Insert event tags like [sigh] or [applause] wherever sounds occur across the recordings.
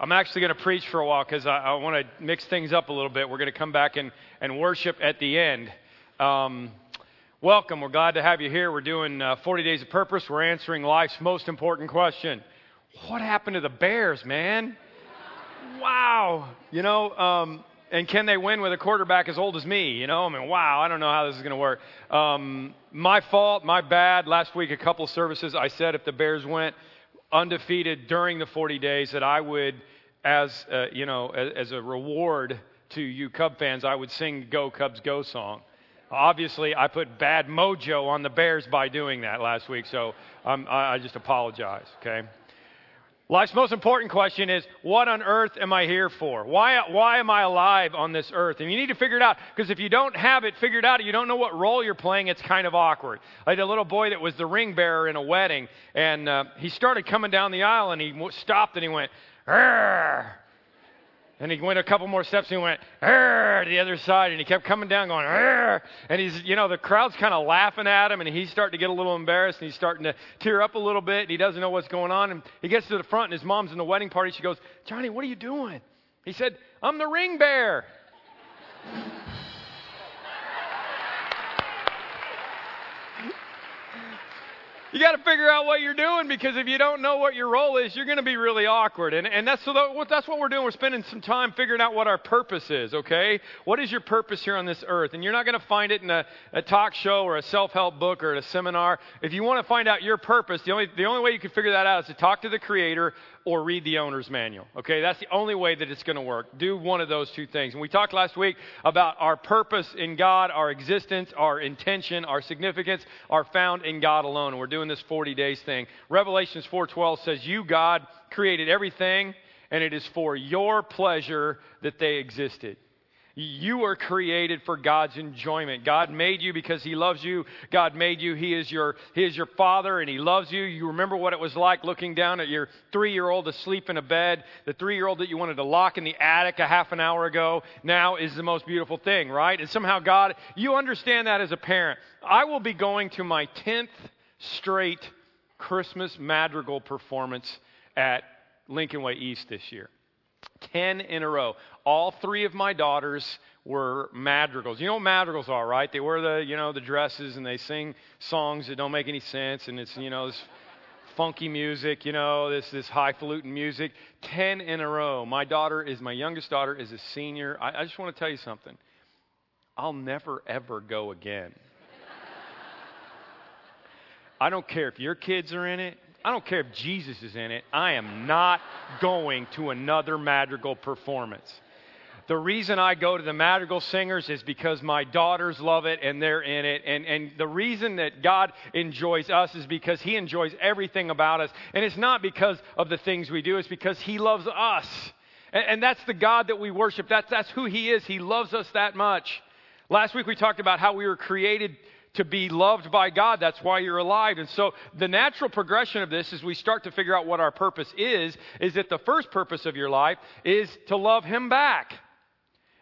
I'm actually going to preach for a while because I, I want to mix things up a little bit. We're going to come back and, and worship at the end. Um, welcome. We're glad to have you here. We're doing uh, 40 Days of Purpose. We're answering life's most important question What happened to the Bears, man? Wow. You know, um, and can they win with a quarterback as old as me? You know, I mean, wow, I don't know how this is going to work. Um, my fault, my bad. Last week, a couple services, I said if the Bears went undefeated during the 40 days, that I would, as uh, you know, as, as a reward to you Cub fans, I would sing "Go Cubs Go" song. Obviously, I put bad mojo on the Bears by doing that last week, so um, I, I just apologize. Okay. Life's most important question is what on earth am I here for? Why, why am I alive on this earth? And you need to figure it out because if you don't have it figured out, you don't know what role you're playing, it's kind of awkward. I had a little boy that was the ring bearer in a wedding, and uh, he started coming down the aisle and he stopped and he went, Arr! And he went a couple more steps and he went to the other side and he kept coming down going Arr! and he's you know the crowd's kind of laughing at him and he's starting to get a little embarrassed and he's starting to tear up a little bit and he doesn't know what's going on. And he gets to the front and his mom's in the wedding party she goes Johnny what are you doing? He said I'm the ring bearer you got to figure out what you're doing because if you don't know what your role is, you're going to be really awkward. And, and that's, so that, that's what we're doing. We're spending some time figuring out what our purpose is, okay? What is your purpose here on this earth? And you're not going to find it in a, a talk show or a self help book or at a seminar. If you want to find out your purpose, the only, the only way you can figure that out is to talk to the Creator or read the owner's manual. Okay, that's the only way that it's going to work. Do one of those two things. And we talked last week about our purpose in God, our existence, our intention, our significance are found in God alone. And we're doing this 40 days thing. Revelations 4:12 says, "You God created everything, and it is for your pleasure that they existed." You were created for God's enjoyment. God made you because He loves you. God made you. He is your, he is your Father and He loves you. You remember what it was like looking down at your three year old asleep in a bed. The three year old that you wanted to lock in the attic a half an hour ago now is the most beautiful thing, right? And somehow, God, you understand that as a parent. I will be going to my 10th straight Christmas madrigal performance at Lincoln Way East this year. 10 in a row. All three of my daughters were madrigals. You know what madrigals are, right? They wear the, you know, the dresses and they sing songs that don't make any sense and it's, you know, this funky music, you know, this this highfalutin music. 10 in a row. My daughter is my youngest daughter is a senior. I, I just want to tell you something. I'll never ever go again. [laughs] I don't care if your kids are in it. I don't care if Jesus is in it. I am not going to another madrigal performance. The reason I go to the madrigal singers is because my daughters love it and they're in it. And, and the reason that God enjoys us is because He enjoys everything about us. And it's not because of the things we do, it's because He loves us. And, and that's the God that we worship. That's, that's who He is. He loves us that much. Last week we talked about how we were created to be loved by God. That's why you're alive. And so the natural progression of this as we start to figure out what our purpose is, is that the first purpose of your life is to love Him back.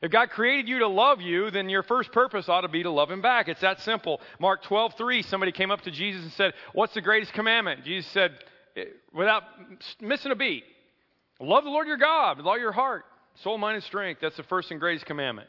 If God created you to love you, then your first purpose ought to be to love Him back. It's that simple. Mark 12, 3, somebody came up to Jesus and said, What's the greatest commandment? Jesus said, eh, without missing a beat, love the Lord your God with all your heart, soul, mind, and strength. That's the first and greatest commandment.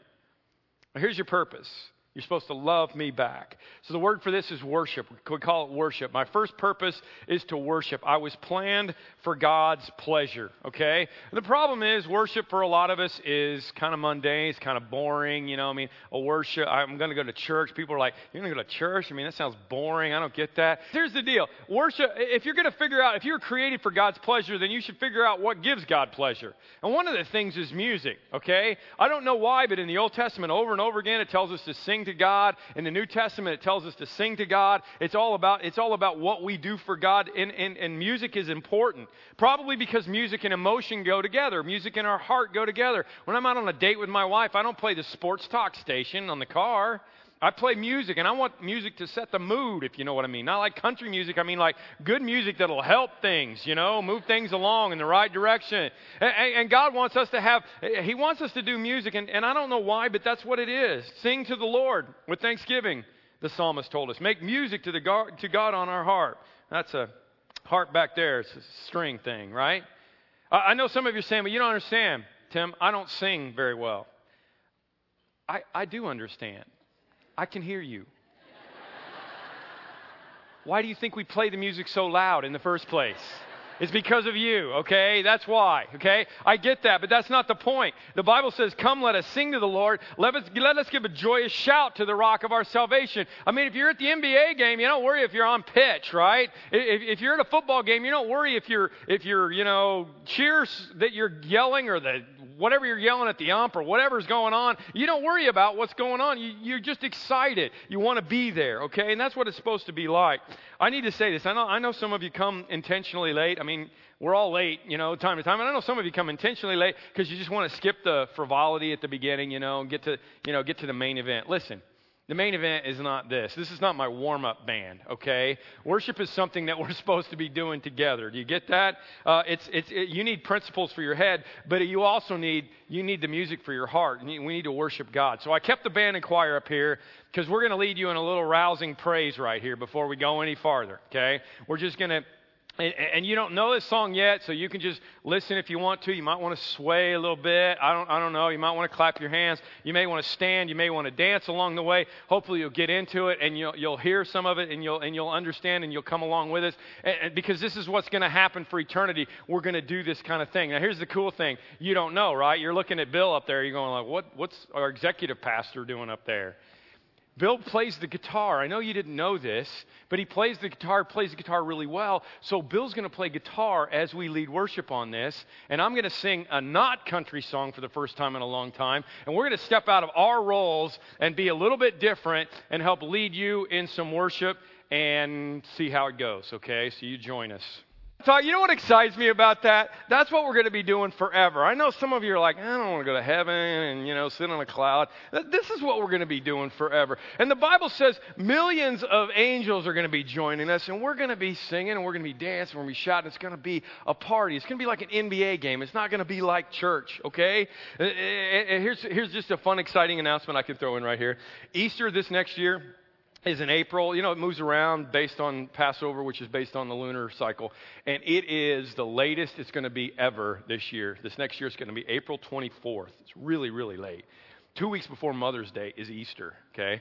Now, here's your purpose you're supposed to love me back. So the word for this is worship. We call it worship. My first purpose is to worship. I was planned for God's pleasure, okay? And the problem is worship for a lot of us is kind of mundane, it's kind of boring, you know, I mean, a worship, I'm going to go to church. People are like, "You're going to go to church?" I mean, that sounds boring. I don't get that. Here's the deal. Worship if you're going to figure out if you're created for God's pleasure, then you should figure out what gives God pleasure. And one of the things is music, okay? I don't know why, but in the Old Testament over and over again it tells us to sing to God. In the New Testament, it tells us to sing to God. It's all about, it's all about what we do for God, and, and, and music is important. Probably because music and emotion go together. Music and our heart go together. When I'm out on a date with my wife, I don't play the sports talk station on the car. I play music, and I want music to set the mood, if you know what I mean. Not like country music, I mean like good music that'll help things, you know, move things along in the right direction. And, and God wants us to have, He wants us to do music, and, and I don't know why, but that's what it is. Sing to the Lord with thanksgiving, the psalmist told us. Make music to, the God, to God on our harp. That's a harp back there, it's a string thing, right? I, I know some of you are saying, but you don't understand, Tim. I don't sing very well. I, I do understand. I can hear you. Why do you think we play the music so loud in the first place? It's because of you, okay? That's why, okay? I get that, but that's not the point. The Bible says, Come, let us sing to the Lord. Let us, let us give a joyous shout to the rock of our salvation. I mean, if you're at the NBA game, you don't worry if you're on pitch, right? If, if you're at a football game, you don't worry if you're, if you're, you know, cheers that you're yelling or the whatever you're yelling at the ump or whatever's going on. You don't worry about what's going on. You, you're just excited. You want to be there, okay? And that's what it's supposed to be like. I need to say this. I know, I know some of you come intentionally late. I mean, we're all late, you know, time to time. And I know some of you come intentionally late because you just want to skip the frivolity at the beginning, you know, and get to, you know, get to the main event. Listen, the main event is not this. This is not my warm up band, okay? Worship is something that [laughs] we're supposed to be doing together. Do you get that? Uh, it's, it's, it, you need principles for your head, but you also need, you need the music for your heart. We need to worship God. So I kept the band and choir up here because we're going to lead you in a little rousing praise right here before we go any farther, okay? We're just going to and, you don't know this song yet, so you can just listen if you want to. You might want to sway a little bit. I don't, I don't know. You might want to clap your hands. You may want to stand. You may want to dance along the way. Hopefully, you'll get into it and you'll, you'll hear some of it and you'll, and you'll understand and you'll come along with us. And, and because this is what's going to happen for eternity. We're going to do this kind of thing. Now, here's the cool thing. You don't know, right? You're looking at Bill up there. You're going like, what, what's our executive pastor doing up there? Bill plays the guitar. I know you didn't know this, but he plays the guitar, plays the guitar really well. So Bill's going to play guitar as we lead worship on this, and I'm going to sing a not country song for the first time in a long time, and we're going to step out of our roles and be a little bit different and help lead you in some worship and see how it goes, okay? So you join us. You know what excites me about that? That's what we're going to be doing forever. I know some of you are like, I don't want to go to heaven and, you know, sit on a cloud. This is what we're going to be doing forever. And the Bible says millions of angels are going to be joining us, and we're going to be singing, and we're going to be dancing, we're going to be shouting. It's going to be a party. It's going to be like an NBA game. It's not going to be like church, okay? And here's, here's just a fun, exciting announcement I can throw in right here. Easter this next year, is in April. You know, it moves around based on Passover, which is based on the lunar cycle. And it is the latest it's going to be ever this year. This next year it's going to be April 24th. It's really, really late. Two weeks before Mother's Day is Easter, okay?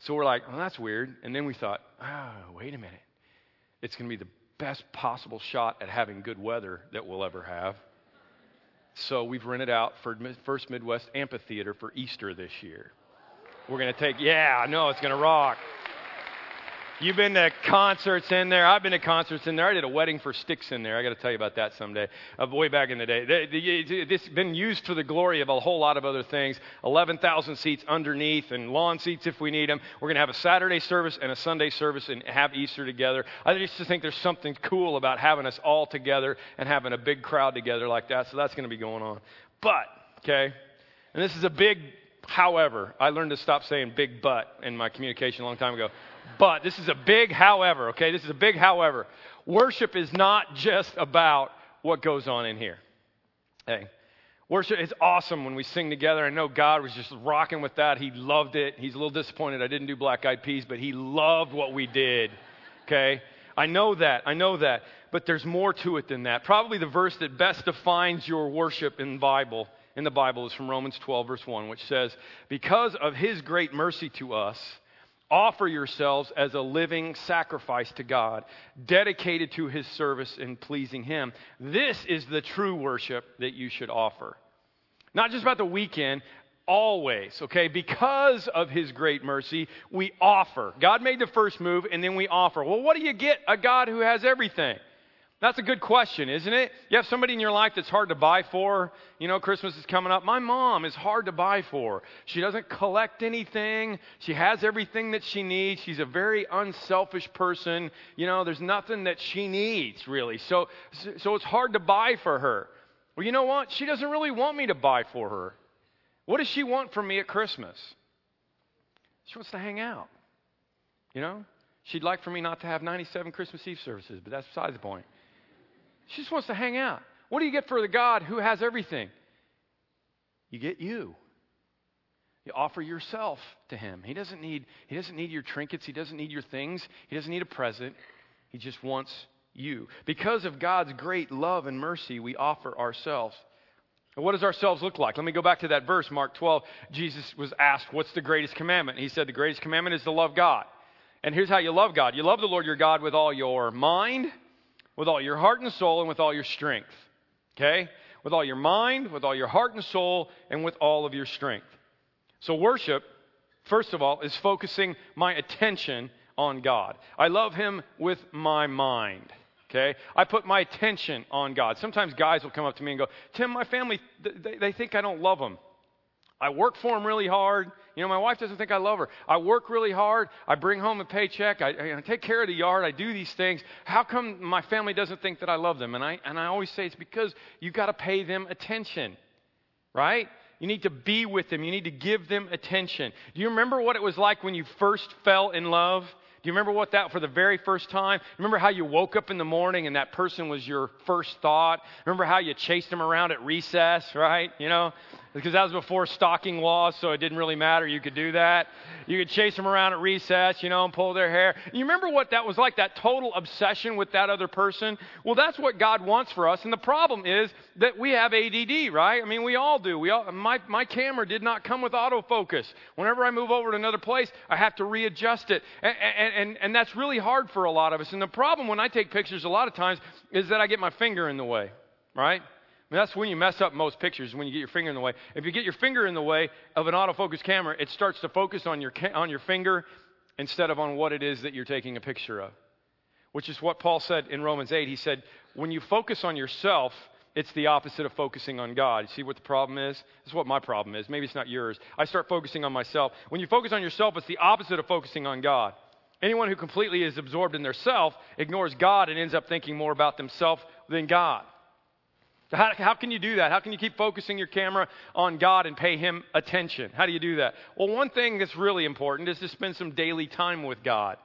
So we're like, well, that's weird. And then we thought, oh, wait a minute. It's going to be the best possible shot at having good weather that we'll ever have. So we've rented out for First Midwest Amphitheater for Easter this year. We're going to take, yeah, I know it's going to rock. You've been to concerts in there. I've been to concerts in there. I did a wedding for Styx in there. I got to tell you about that someday. Uh, way back in the day. This has been used for the glory of a whole lot of other things. 11,000 seats underneath and lawn seats if we need them. We're going to have a Saturday service and a Sunday service and have Easter together. I just think there's something cool about having us all together and having a big crowd together like that. So that's going to be going on. But, okay, and this is a big however. I learned to stop saying big but in my communication a long time ago. But this is a big however, okay? This is a big however. Worship is not just about what goes on in here. Hey, worship is awesome when we sing together. I know God was just rocking with that. He loved it. He's a little disappointed I didn't do Black Eyed Peas, but he loved what we did, okay? I know that. I know that. But there's more to it than that. Probably the verse that best defines your worship in the Bible in the Bible is from Romans 12, verse 1, which says, Because of his great mercy to us, offer yourselves as a living sacrifice to God, dedicated to his service and pleasing him. This is the true worship that you should offer. Not just about the weekend, always, okay? Because of his great mercy, we offer. God made the first move, and then we offer. Well, what do you get a God who has everything? That's a good question, isn't it? You have somebody in your life that's hard to buy for. You know, Christmas is coming up. My mom is hard to buy for. She doesn't collect anything. She has everything that she needs. She's a very unselfish person. You know, there's nothing that she needs, really. So, so it's hard to buy for her. Well, you know what? She doesn't really want me to buy for her. What does she want from me at Christmas? She wants to hang out. You know? She'd like for me not to have 97 Christmas Eve services, but that's beside the point. She just wants to hang out. What do you get for the God who has everything? You get you. You offer yourself to him. He doesn't need he doesn't need your trinkets, he doesn't need your things, he doesn't need a present. He just wants you. Because of God's great love and mercy, we offer ourselves. what does ourselves look like? Let me go back to that verse, Mark 12. Jesus was asked, What's the greatest commandment? He said, The greatest commandment is to love God. And here's how you love God you love the Lord your God with all your mind, with all your heart and soul, and with all your strength. Okay? With all your mind, with all your heart and soul, and with all of your strength. So, worship, first of all, is focusing my attention on God. I love Him with my mind. Okay? I put my attention on God. Sometimes guys will come up to me and go, Tim, my family, they, they think I don't love them. I work for them really hard. You know, my wife doesn't think I love her. I work really hard. I bring home a paycheck. I, I, take care of the yard. I do these things. How come my family doesn't think that I love them? And I, and I always say it's because you've got to pay them attention, right? You need to be with them. You need to give them attention. Do you remember what it was like when you first fell in love? Do you remember what that for the very first time? Remember how you woke up in the morning and that person was your first thought? Remember how you chased them around at recess, right? You know, because that was before stalking laws, so it didn't really matter. You could do that. You could chase them around at recess, you know, and pull their hair. You remember what that was like, that total obsession with that other person? Well, that's what God wants for us. And the problem is that we have ADD, right? I mean, we all do. We all, my, my camera did not come with autofocus. Whenever I move over to another place, I have to readjust it. And, and, and, and that's really hard for a lot of us. And the problem when I take pictures a lot of times is that I get my finger in the way, right? Mean, that's when you mess up most pictures, when you get your finger in the way. If you get your finger in the way of an autofocus camera, it starts to focus on your, on your finger instead of on what it is that you're taking a picture of. Which is what Paul said in Romans 8. He said, when you focus on yourself, it's the opposite of focusing on God. See what the problem is? This is what my problem is. Maybe it's not yours. I start focusing on myself. When you focus on yourself, it's the opposite of focusing on God. Anyone who completely is absorbed in their self ignores God and ends up thinking more about themselves than God. How, how, can you do that? How can you keep focusing your camera on God and pay Him attention? How do you do that? Well, one thing that's really important is to spend some daily time with God.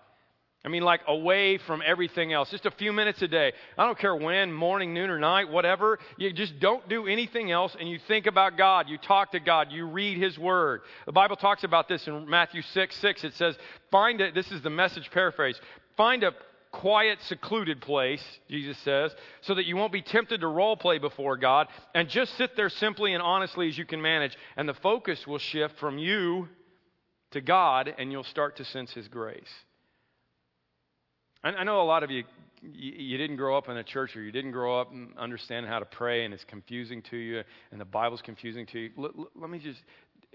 I mean, like away from everything else, just a few minutes a day. I don't care when, morning, noon, or night, whatever. You just don't do anything else and you think about God. You talk to God. You read His Word. The Bible talks about this in Matthew 6 6. It says, Find it, this is the message paraphrase. Find a quiet, secluded place, Jesus says, so that you won't be tempted to role play before God, and just sit there simply and honestly as you can manage. And the focus will shift from you to God, and you'll start to sense His grace. I, know a lot of you, you, didn't grow up in a church or you didn't grow up and understand how to pray, and it's confusing to you, and the Bible's confusing to you. let me just,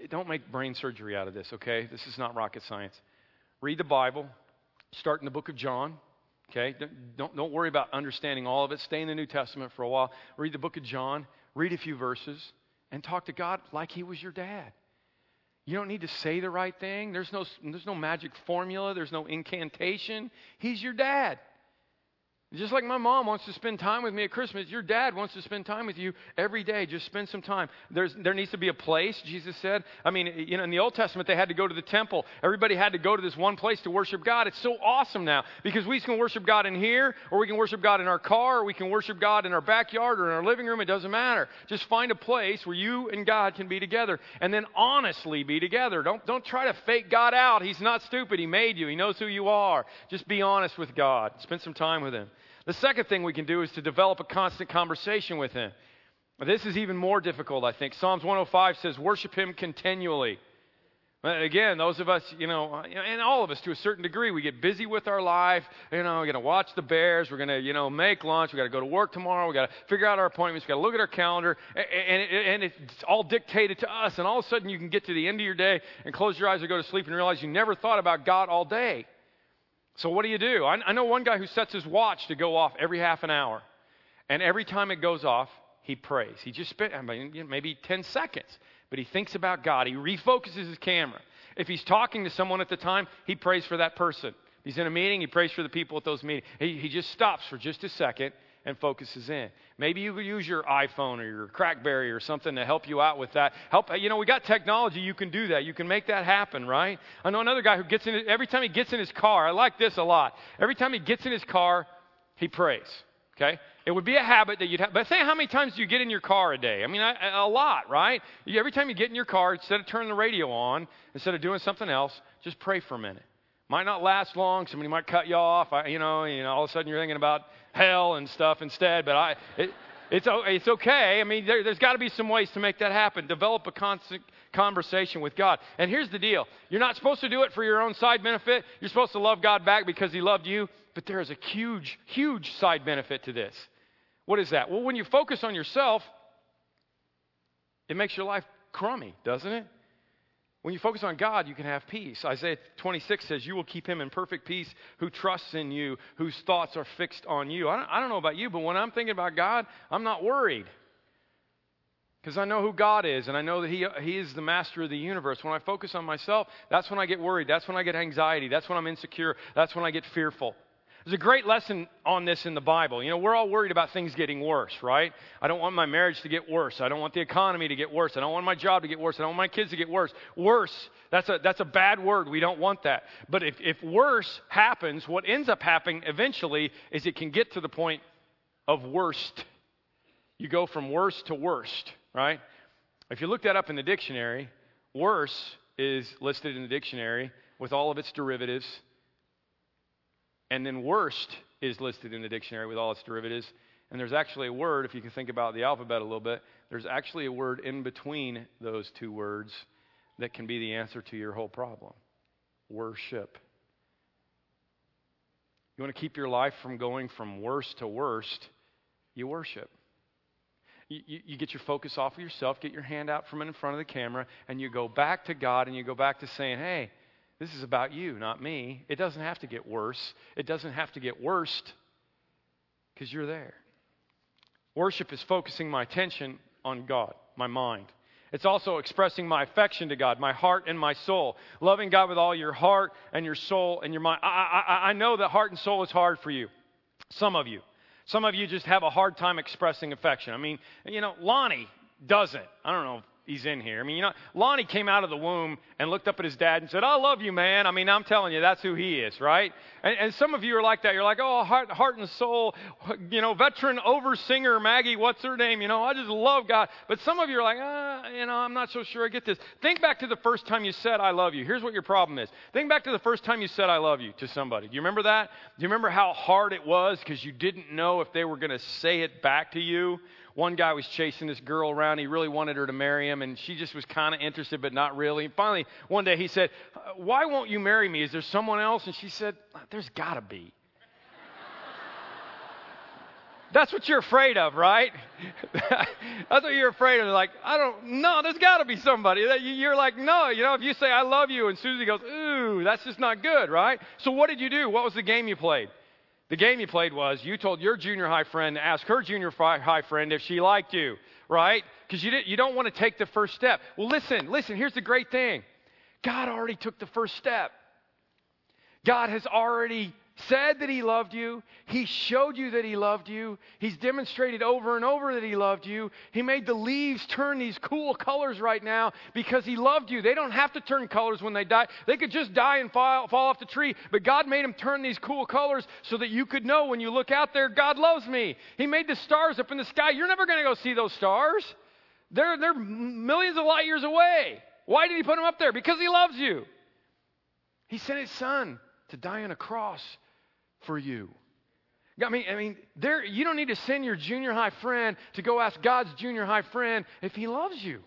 don't make brain surgery out of this, okay? This is not rocket science. Read the Bible, start in the book of John Okay? Don't, don't worry about understanding all of it. Stay in the New Testament for a while. Read the book of John, read a few verses, and talk to God like He was your dad. You don't need to say the right thing. There's no, there's no magic formula, there's no incantation. He's your dad. Just like my mom wants to spend time with me at Christmas, your dad wants to spend time with you every day. Just spend some time. There's, there needs to be a place, Jesus said. I mean, you know, in the Old Testament, they had to go to the temple. Everybody had to go to this one place to worship God. It's so awesome now because we can worship God in here, or we can worship God in our car, or we can worship God in our backyard or in our living room. It doesn't matter. Just find a place where you and God can be together and then honestly be together. Don't, don't try to fake God out. He's not stupid. He made you, He knows who you are. Just be honest with God. Spend some time with Him. The second thing we can do is to develop a constant conversation with Him. This is even more difficult, I think. Psalms 105 says, Worship Him continually. Again, those of us, uh, you know, and all of us to a certain degree, we get busy with our life. You know, we're going to watch the Bears. We're going to, you know, make lunch. we got to go to work tomorrow. we got to figure out our appointments. we got to look at our calendar. And, and it's all dictated to us. And all of a sudden, you can get to the end of your day and close your eyes or go to sleep and realize you never thought about God all day. So, what do you do? I, I know one guy who sets his watch to go off every half an hour. And every time it goes off, he prays. He just spent I mean, maybe 10 seconds, but he thinks about God. He refocuses his camera. If he's talking to someone at the time, he prays for that person. If he's in a meeting, he prays for the people at those meetings. He, he just stops for just a second and focuses in. Maybe you use your iPhone or your Crackberry or something to help you out with that. Help, you know, we got technology. You can do that. You can make that happen, right? I know another guy who gets in. Every time he gets in his car, I like this a lot. Every time he gets in his car, he prays. Okay, it would be a habit that you'd have. But say how many times do you get in your car a day? I mean, a, a lot, right? Every time you get in your car, instead of turning the radio on, instead of doing something else, just pray for a minute. Might not last long. Somebody might cut you off. I, you know, you know, all of a sudden you're thinking about hell and stuff instead. But I, it, it's, it's okay. I mean, there, has got to be some ways to make that happen. Develop a constant conversation with God. And here's the deal you're not supposed to do it for your own side benefit. You're supposed to love God back because He loved you. But there is a huge, huge side benefit to this. What is that? Well, when you focus on yourself, it makes your life crummy, doesn't it? When you focus on God, you can have peace. Isaiah 26 says, You will keep him in perfect peace who trusts in you, whose thoughts are fixed on you. I don't, I don't know about you, but when I'm thinking about God, I'm not worried. Because I know who God is, and I know that he, he is the master of the universe. When I focus on myself, that's when I get worried. That's when I get anxiety. That's when I'm insecure. That's when I get fearful. There's a great lesson on this in the Bible. You know, we're all worried about things getting worse, right? I don't want my marriage to get worse. I don't want the economy to get worse. I don't want my job to get worse. I don't want my kids to get worse. Worse, that's a, that's a bad word. We don't want that. But if, if worse happens, what ends up happening eventually is it can get to the point of worst. You go from worst to worst, right? If you look that up in the dictionary, worse is listed in the dictionary with all of its derivatives and then worst is listed in the dictionary with all its derivatives. And there's actually a word, if you can think about the alphabet a little bit, there's actually a word in between those two words that can be the answer to your whole problem worship. You want to keep your life from going from worst to worst, you worship. You, you, you, get your focus off of yourself, get your hand out from in front of the camera, and you go back to God and you go back to saying, hey, this is about you, not me. It doesn't have to get worse. It doesn't have to get worst because you're there. Worship is focusing my attention on God, my mind. It's also expressing my affection to God, my heart and my soul. Loving God with all your heart and your soul and your mind. I, I, I know that heart and soul is hard for you. Some of you. Some of you just have a hard time expressing affection. I mean, you know, Lonnie doesn't. I don't know he's in here. I mean, you know, Lonnie came out of the womb and looked up at his dad and said, I love you, man. I mean, I'm telling you, that's who he is, right? And, and some of you are like that. You're like, oh, heart, heart and soul, you know, veteran oversinger Maggie, what's her name? You know, I just love God. But some of you are like, ah, you know, I'm not so sure I get this. Think back to the first time you said, I love you. Here's what your problem is. Think back to the first time you said, I love you to somebody. Do you remember that? Do you remember how hard it was because you didn't know if they were going to say it back to you? One guy was chasing this girl around. He really wanted her to marry him, and she just was kind of interested, but not really. And finally, one day he said, uh, Why won't you marry me? Is there someone else? And she said, uh, There's got to be. [laughs] That's what you're afraid of, right? [laughs] That's what you're afraid of. Like, I don't know. There's got to be somebody. You're like, no. You know, if you say I love you, and Susie goes, ooh, that's just not good, right? So what did you do? What was the game you played? The game you played was you told your junior high friend to ask her junior high friend if she liked you, right? Because you, you don't want to take the first step. Well, listen, listen, here's the great thing God already took the first step. God has already said that He loved you. He showed you that He loved you. He's demonstrated over and over that He loved you. He made the leaves turn these cool colors right now because He loved you. They don't have to turn colors when they die, they could just die and fall, fall off the tree. But God made them turn these cool colors so that you could know when you look out there, God loves me. He made the stars up in the sky. You're never going to go see those stars, they're, they're millions of light years away. Why did He put them up there? Because He loves you. He sent His Son to die on a cross for you. I mean, I mean, there, you don't need to send your junior high friend to go ask God's junior high friend if he loves you.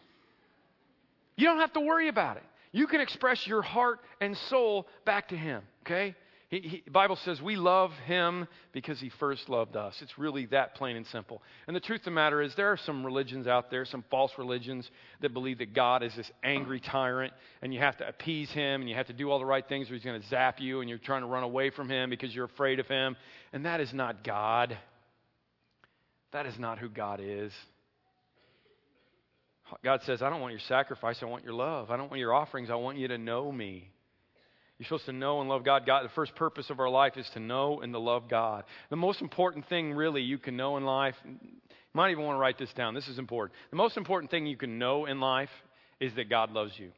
You don't have to worry about it. You can express your heart and soul back to him, okay? He, he, Bible says we love him because he first loved us. It's really that plain and simple. And the truth of the matter is, there are some religions out there, some false religions, that believe that God is this angry tyrant and you have to appease him and you have to do all the right things or he's going to zap you and you're trying to run away from him because you're afraid of him. And that is not God. That is not who God is. God says, I don't want your sacrifice, I want your love. I don't want your offerings, I want you to know me. You're supposed to know and love God. God. The first purpose of our life is to know and to love God. The most important thing, really, you can know in life, you might even want to write this down. This is important. The most important thing you can know in life is that God loves you.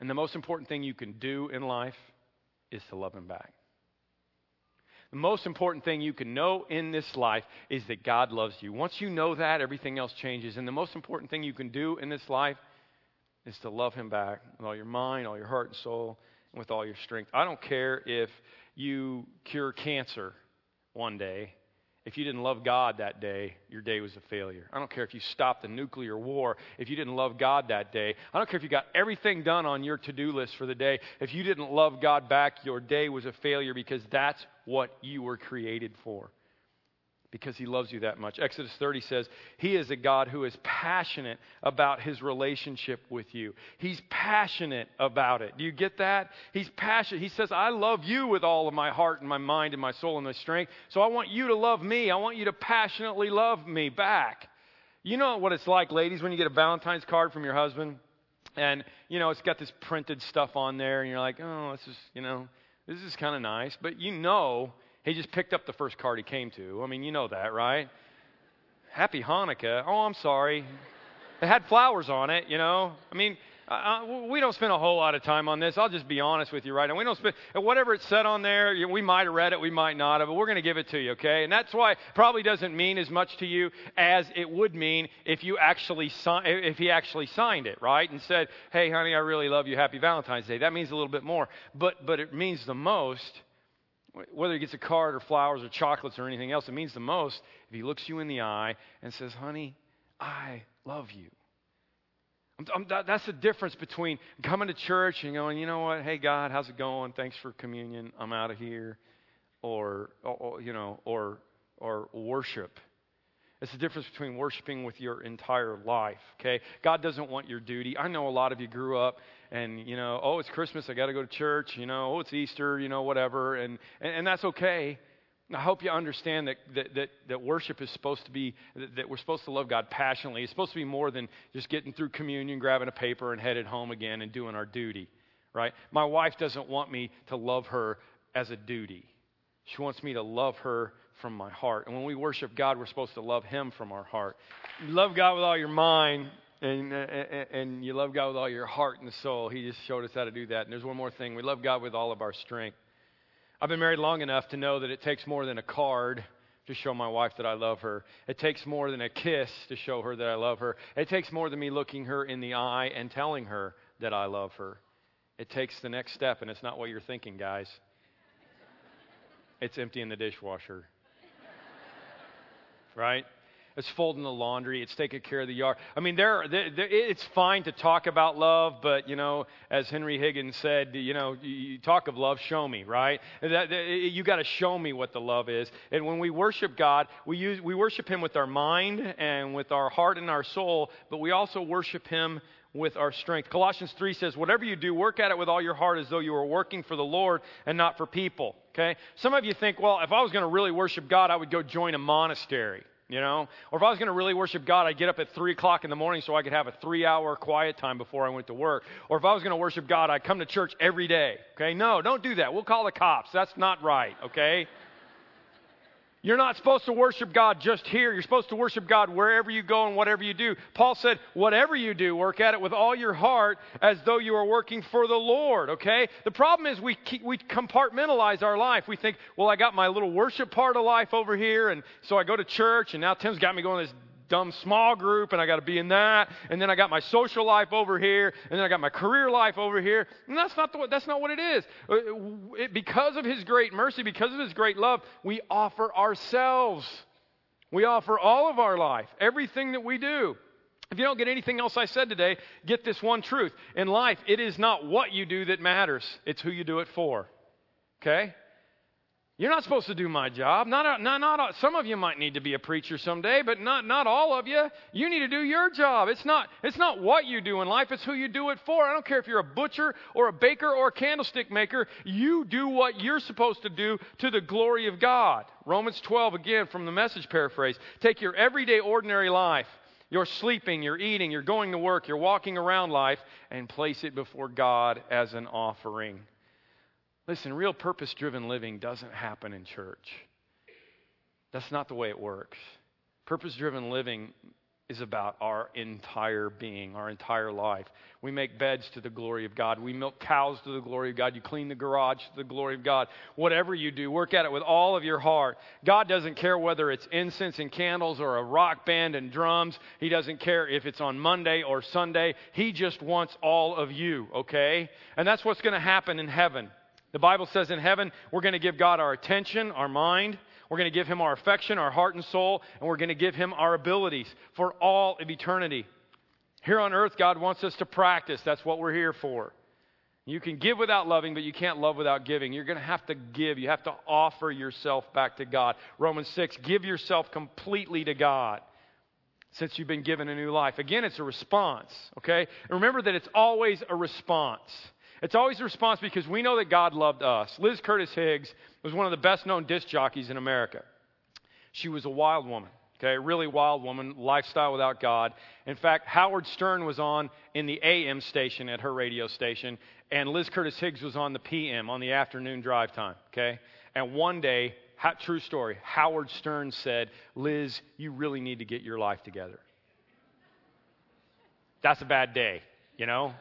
And the most important thing you can do in life is to love Him back. The most important thing you can know in this life is that God loves you. Once you know that, everything else changes. And the most important thing you can do in this life is to love Him back with all your mind, all your heart and soul, with all your strength. I don't care if you cure cancer one day if you didn't love God that day, your day was a failure. I don't care if you stopped the nuclear war. If you didn't love God that day, I don't care if you got everything done on your to do list for the day. If you didn't love God back, your day was a failure because that's what you were created for because he loves you that much. Exodus 30 says, He is a God who is passionate about his relationship with you. He's passionate about it. Do you get that? He's passionate. He says, I love you with all of my heart and my mind and my soul and my strength. So I want you to love me. I want you to passionately love me back. You know what it's like, ladies, when you get a Valentine's card from your husband and, you know, it's got this printed stuff on there and you're like, oh, this is, you know, this is kind of nice. But you know, he just picked up the first card he came to. I mean, you know that, right? Happy Hanukkah. Oh, I'm sorry. It had flowers on it, you know. I mean, uh, we don't spend a whole lot of time on this. I'll just be honest with you right now. We don't spend whatever it said on there. We might have read it, we might not have, but we're going to give it to you, okay? And that's why it probably doesn't mean as much to you as it would mean if you actually si- if he actually signed it, right? And said, "Hey, honey, I really love you. Happy Valentine's Day." That means a little bit more, but but it means the most whether he gets a card or flowers or chocolates or anything else, it means the most if he looks you in the eye and says, Honey, I love you. I'm, I'm, that's the difference between coming to church and going, You know what? Hey, God, how's it going? Thanks for communion. I'm out of here. Or, or you know, or, or worship. It's the difference between worshiping with your entire life, okay? God doesn't want your duty. I know a lot of you grew up and, you know, oh, it's Christmas, I got to go to church, you know, oh, it's Easter, you know, whatever, and, and, and that's okay. I hope you understand that, that, that, that worship is supposed to be, that, we're supposed to love God passionately. It's supposed to be more than just getting through communion, grabbing a paper, and headed home again and doing our duty, right? My wife doesn't want me to love her as a duty. She wants me to love her from my heart. And when we worship God, we're supposed to love Him from our heart. Love God with all your mind, and, uh, and, and you love God with all your heart and soul. He just showed us how to do that. And there's one more thing we love God with all of our strength. I've been married long enough to know that it takes more than a card to show my wife that I love her. It takes more than a kiss to show her that I love her. It takes more than me looking her in the eye and telling her that I love her. It takes the next step, and it's not what you're thinking, guys. It's emptying the dishwasher right? It's folding the laundry. It's taking care of the yard. I mean, there, there, there, it's fine to talk about love, but you know, as Henry Higgins said, you know, you talk of love, show me, right? That, that, you got to show me what the love is. And when we worship God, we use we worship Him with our mind and with our heart and our soul, but we also worship Him with our strength. Colossians 3 says, Whatever you do, work at it with all your heart as though you were working for the Lord and not for people. Okay? Some of you think, well, if I was going to really worship God, I would go join a monastery you know? Or if I was going to really worship God, I'd get up at 3 o'clock in the morning so I could have a three hour quiet time before I went to work. Or if I was going to worship God, I'd come to church every day. Okay? No, don't do that. We'll call the cops. That's not right. Okay? You're not supposed to worship God just here. You're supposed to worship God wherever you go and whatever you do. Paul said, whatever you do, work at it with all your heart as though you are working for the Lord, okay? The problem is we, keep, we compartmentalize our life. We think, well, I got my little worship part of life over here, and so I go to church, and now Tim's got me going to this dumb small group and I got to be in that. And then I got my social life over here. And then I got my career life over here. And that's not, the, that's not what it is. Uh, it, because of His great mercy, because of His great love, we offer ourselves. We offer all of our life, everything that we do. If you don't get anything else I said today, get this one truth. In life, it is not what you do that matters, it's who you do it for. Okay? You're not supposed to do my job. Not, not, not, some of you might need to be a preacher someday, but not, not all of you. You need to do your job. It's not, it's not what you do in life, it's who you do it for. I don't care if you're a butcher or a baker or a candlestick maker. You do what you're supposed to do to the glory of God. Romans 12, again, from the message paraphrase. Take your everyday, ordinary life, your sleeping, your eating, your going to work, your walking around life, and place it before God as an offering. Listen, real purpose driven living doesn't happen in church. That's not the way it works. Purpose driven living is about our entire being, our entire life. We make beds to the glory of God. We milk cows to the glory of God. You clean the garage to the glory of God. Whatever you do, work at it with all of your heart. God doesn't care whether it's incense and candles or a rock band and drums. He doesn't care if it's on Monday or Sunday. He just wants all of you, okay? And that's what's going to happen in heaven. The Bible says in heaven, we're going to give God our attention, our mind. we're going to give him our affection, our heart and soul, and we're going to give him our abilities for all of eternity. Here on earth, God wants us to practice. That's what we're here for. You can give without loving, but you can't love without giving. You're going to have to give. You have to offer yourself back to God. Romans 6 give yourself completely to God since you've been given a new life. Again, it's a response, okay? And remember that it's always a response. It's always a response because we know that God loved us. Liz Curtis Higgs was one of the best known disc jockeys in America. She was a wild woman. Okay, really wild woman, lifestyle without God. In fact, Howard Stern was on in the AM station at her radio station, and Liz Curtis Higgs was on the PM on the afternoon drive time. Okay, and one day, true story, Howard Stern said, "Liz, you really need to get your life together." That's a bad day, you know.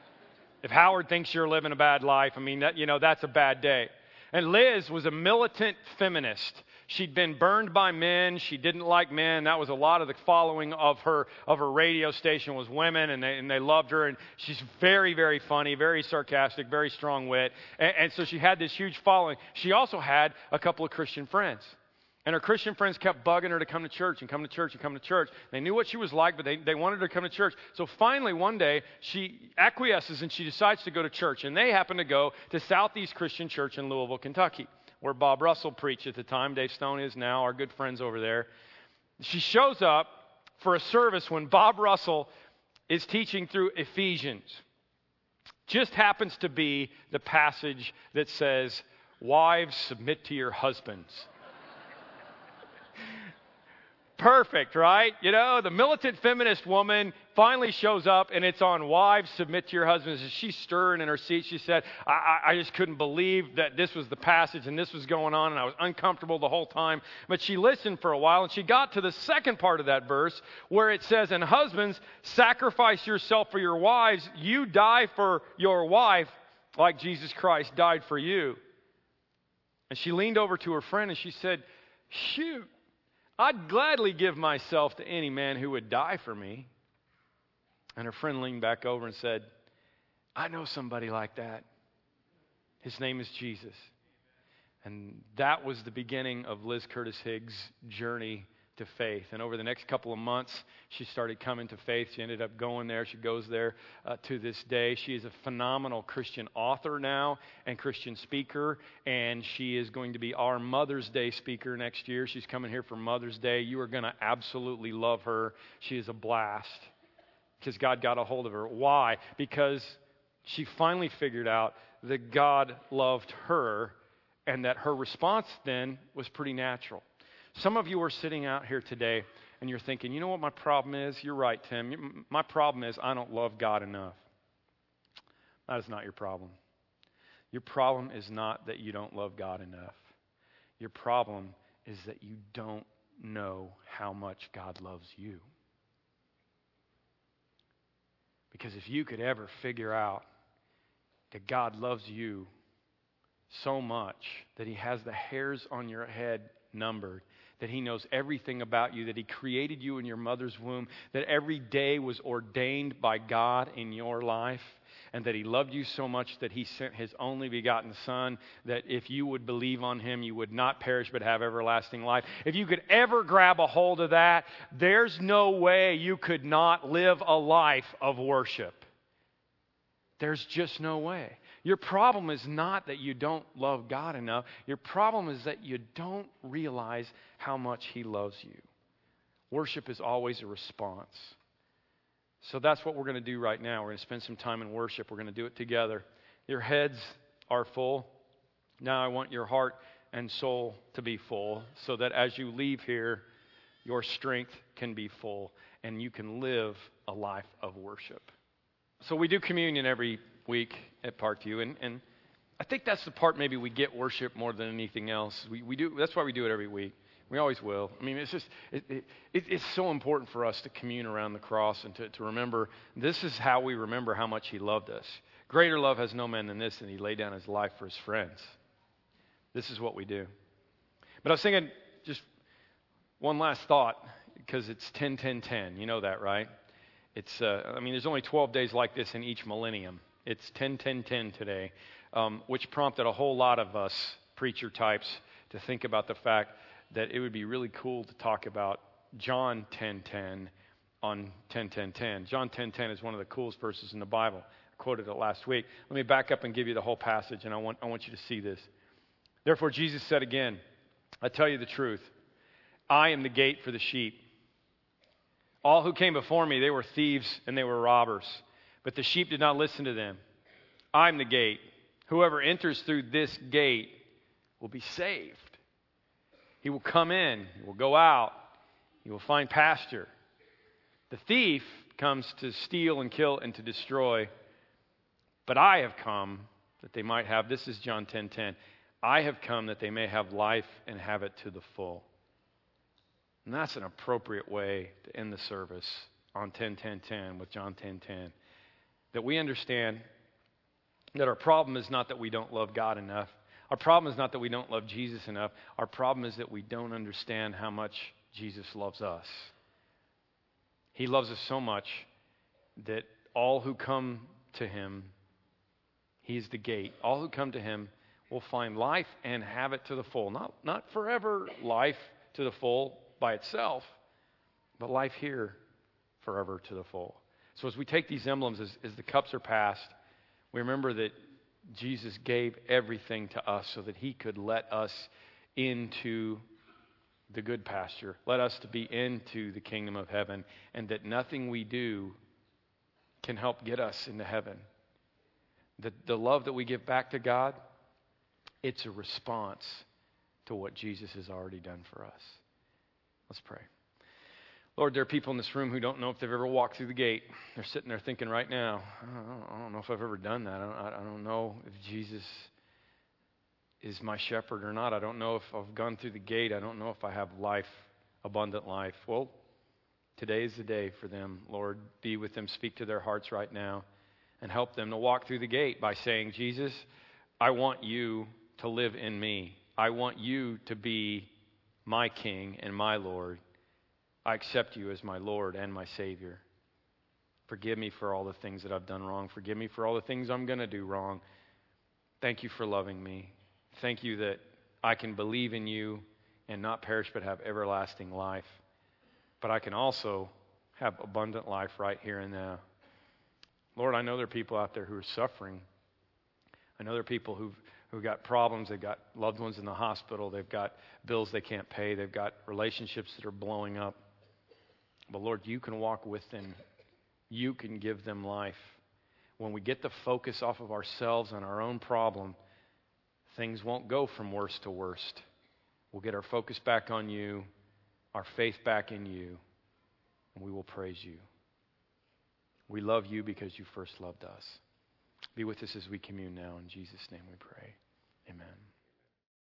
If Howard thinks you're living a bad life, I mean, that, you know, that's a bad day. And Liz was a militant feminist. She'd been burned by men. She didn't like men. That was a lot of the following of her of her radio station was women, and they, and they loved her. And she's very, very funny, very sarcastic, very strong wit. And, and so she had this huge following. She also had a couple of Christian friends. And her Christian friends kept bugging her to come to church and come to church and come to church. They knew what she was like, but they, they wanted her to come to church. So finally, one day, she acquiesces and she decides to go to church. And they happen to go to Southeast Christian Church in Louisville, Kentucky where Bob Russell preached at the time. Dave Stone is now, our good friends over there. She shows up for a service when Bob Russell is teaching through Ephesians. Just happens to be the passage that says, Wives, submit to your husbands. Perfect, right? You know, the militant feminist woman finally shows up and it's on wives submit to your husbands. And she's stirring in her seat. She said, I, I, just couldn't believe that this was the passage and this was going on and I was uncomfortable the whole time. But she listened for a while and she got to the second part of that verse where it says, And husbands, sacrifice yourself for your wives. You die for your wife like Jesus Christ died for you. And she leaned over to her friend and she said, Shoot. I'd gladly give myself to any man who would die for me. And her friend leaned back over and said, I know somebody like that. His name is Jesus. And that was the beginning of Liz Curtis Higgs' journey to faith. And over the next couple of months, she started coming to faith. She ended up going there. She goes there uh, to this day. She is a phenomenal Christian author now and Christian speaker. And she is going to be our Mother's Day speaker next year. She's coming here for Mother's Day. You are going to absolutely love her. She is a blast because God got a hold of her. Why? Because she finally figured out that God loved her and that her response then was pretty natural. Some of you are sitting out here today and you're thinking, you know what my problem is? You're right, Tim. My problem is I don't love God enough. That is not your problem. Your problem is not that you don't love God enough. Your problem is that you don't know how much God loves you. Because if you could ever figure out that God loves you so much that He has the hairs on your head numbered that He knows everything about you, that He created you in your mother's womb, that every day was ordained by God in your life, and that He loved you so much that He sent His only begotten Son, that if you would believe on Him, you would not perish but have everlasting life. If you could ever grab a hold of that, there's no way you could not live a life of worship. There's just no way. Your problem is not that you don't love God enough. Your problem is that you don't realize how much He loves you. Worship is always a response. So that's what we're going to do right now. We're going to spend some time in worship. We're going to do it together. Your heads are full. Now I want your heart and soul to be full so that as you leave here, your strength can be full and you can live a life of worship. So we do communion every week at Parkview, and, and I think that's the part maybe we get worship more than anything else. We, we do, that's why we do it every week. We always will. I mean, it's just, it, it, it's so important for us to commune around the cross and to, to remember this is how we remember how much He loved us. Greater love has no man than this, and He laid down His life for His friends. This is what we do. But I was thinking, just one last thought, because it's 10, 10, 10. You know that, right? It's, uh, I mean, there's only 12 days like this in each millennium. It's 10 10 10 today, um, which prompted a whole lot of us preacher types to think about the fact that it would be really cool to talk about John 10:10 on 10:10:10. John 10:10 is one of the coolest verses in the Bible. I quoted it last week. Let me back up and give you the whole passage, and I want, I want you to see this. Therefore, Jesus said again, I tell you the truth. I am the gate for the sheep. All who came before me, they were thieves and they were robbers, but the sheep did not listen to them. I'm the gate. Whoever enters through this gate will be saved. He will come in, he will go out, he will find pasture. The thief comes to steal and kill and to destroy, but I have come that they might have this is John 10:10. 10, 10, I have come that they may have life and have it to the full. And that's an appropriate way to end the service on 10:10:10 with John 10:10. That we understand that our problem is not that we don't love God enough. Our problem is not that we don't love Jesus enough. Our problem is that we don't understand how much Jesus loves us. He loves us so much that all who come to him, he is the gate. All who come to him will find life and have it to the full. Not, not forever life to the full by itself, but life here forever to the full. So as we take these emblems, as, as the cups are passed, we remember that Jesus gave everything to us so that he could let us into the good pasture, let us to be into the kingdom of heaven, and that nothing we do can help get us into heaven. The, the love that we give back to God, it's a response to what Jesus has already done for us. Let's pray. Lord, there are people in this room who don't know if they've ever walked through the gate. They're sitting there thinking right now, I don't, know if I've ever done that. I don't, I don't know if Jesus is my shepherd or not. I don't know if I've gone through the gate. I don't know if I have life, abundant life. Well, today is the day for them. Lord, be with them, speak to their hearts right now, and help them to walk through the gate by saying, Jesus, I want you to live in me. I want you to be my King and my Lord. I accept you as my Lord and my Savior. Forgive me for all the things that I've done wrong. Forgive me for all the things I'm going to do wrong. Thank you for loving me. Thank you that I can believe in you and not perish but have everlasting life. But I can also have abundant life right here and now. Lord, I know there are people out there who are suffering. I know there are people who've, who've got problems. They've got loved ones in the hospital. They've got bills they can't pay. They've got relationships that are blowing up. But Lord, you can walk with them, you can give them life. When we get the focus off of ourselves and our own problem, things won't go from worst to worst. We'll get our focus back on you, our faith back in you, and we will praise you. We love you because you first loved us. Be with us as we commune now. In Jesus' name we pray. Amen.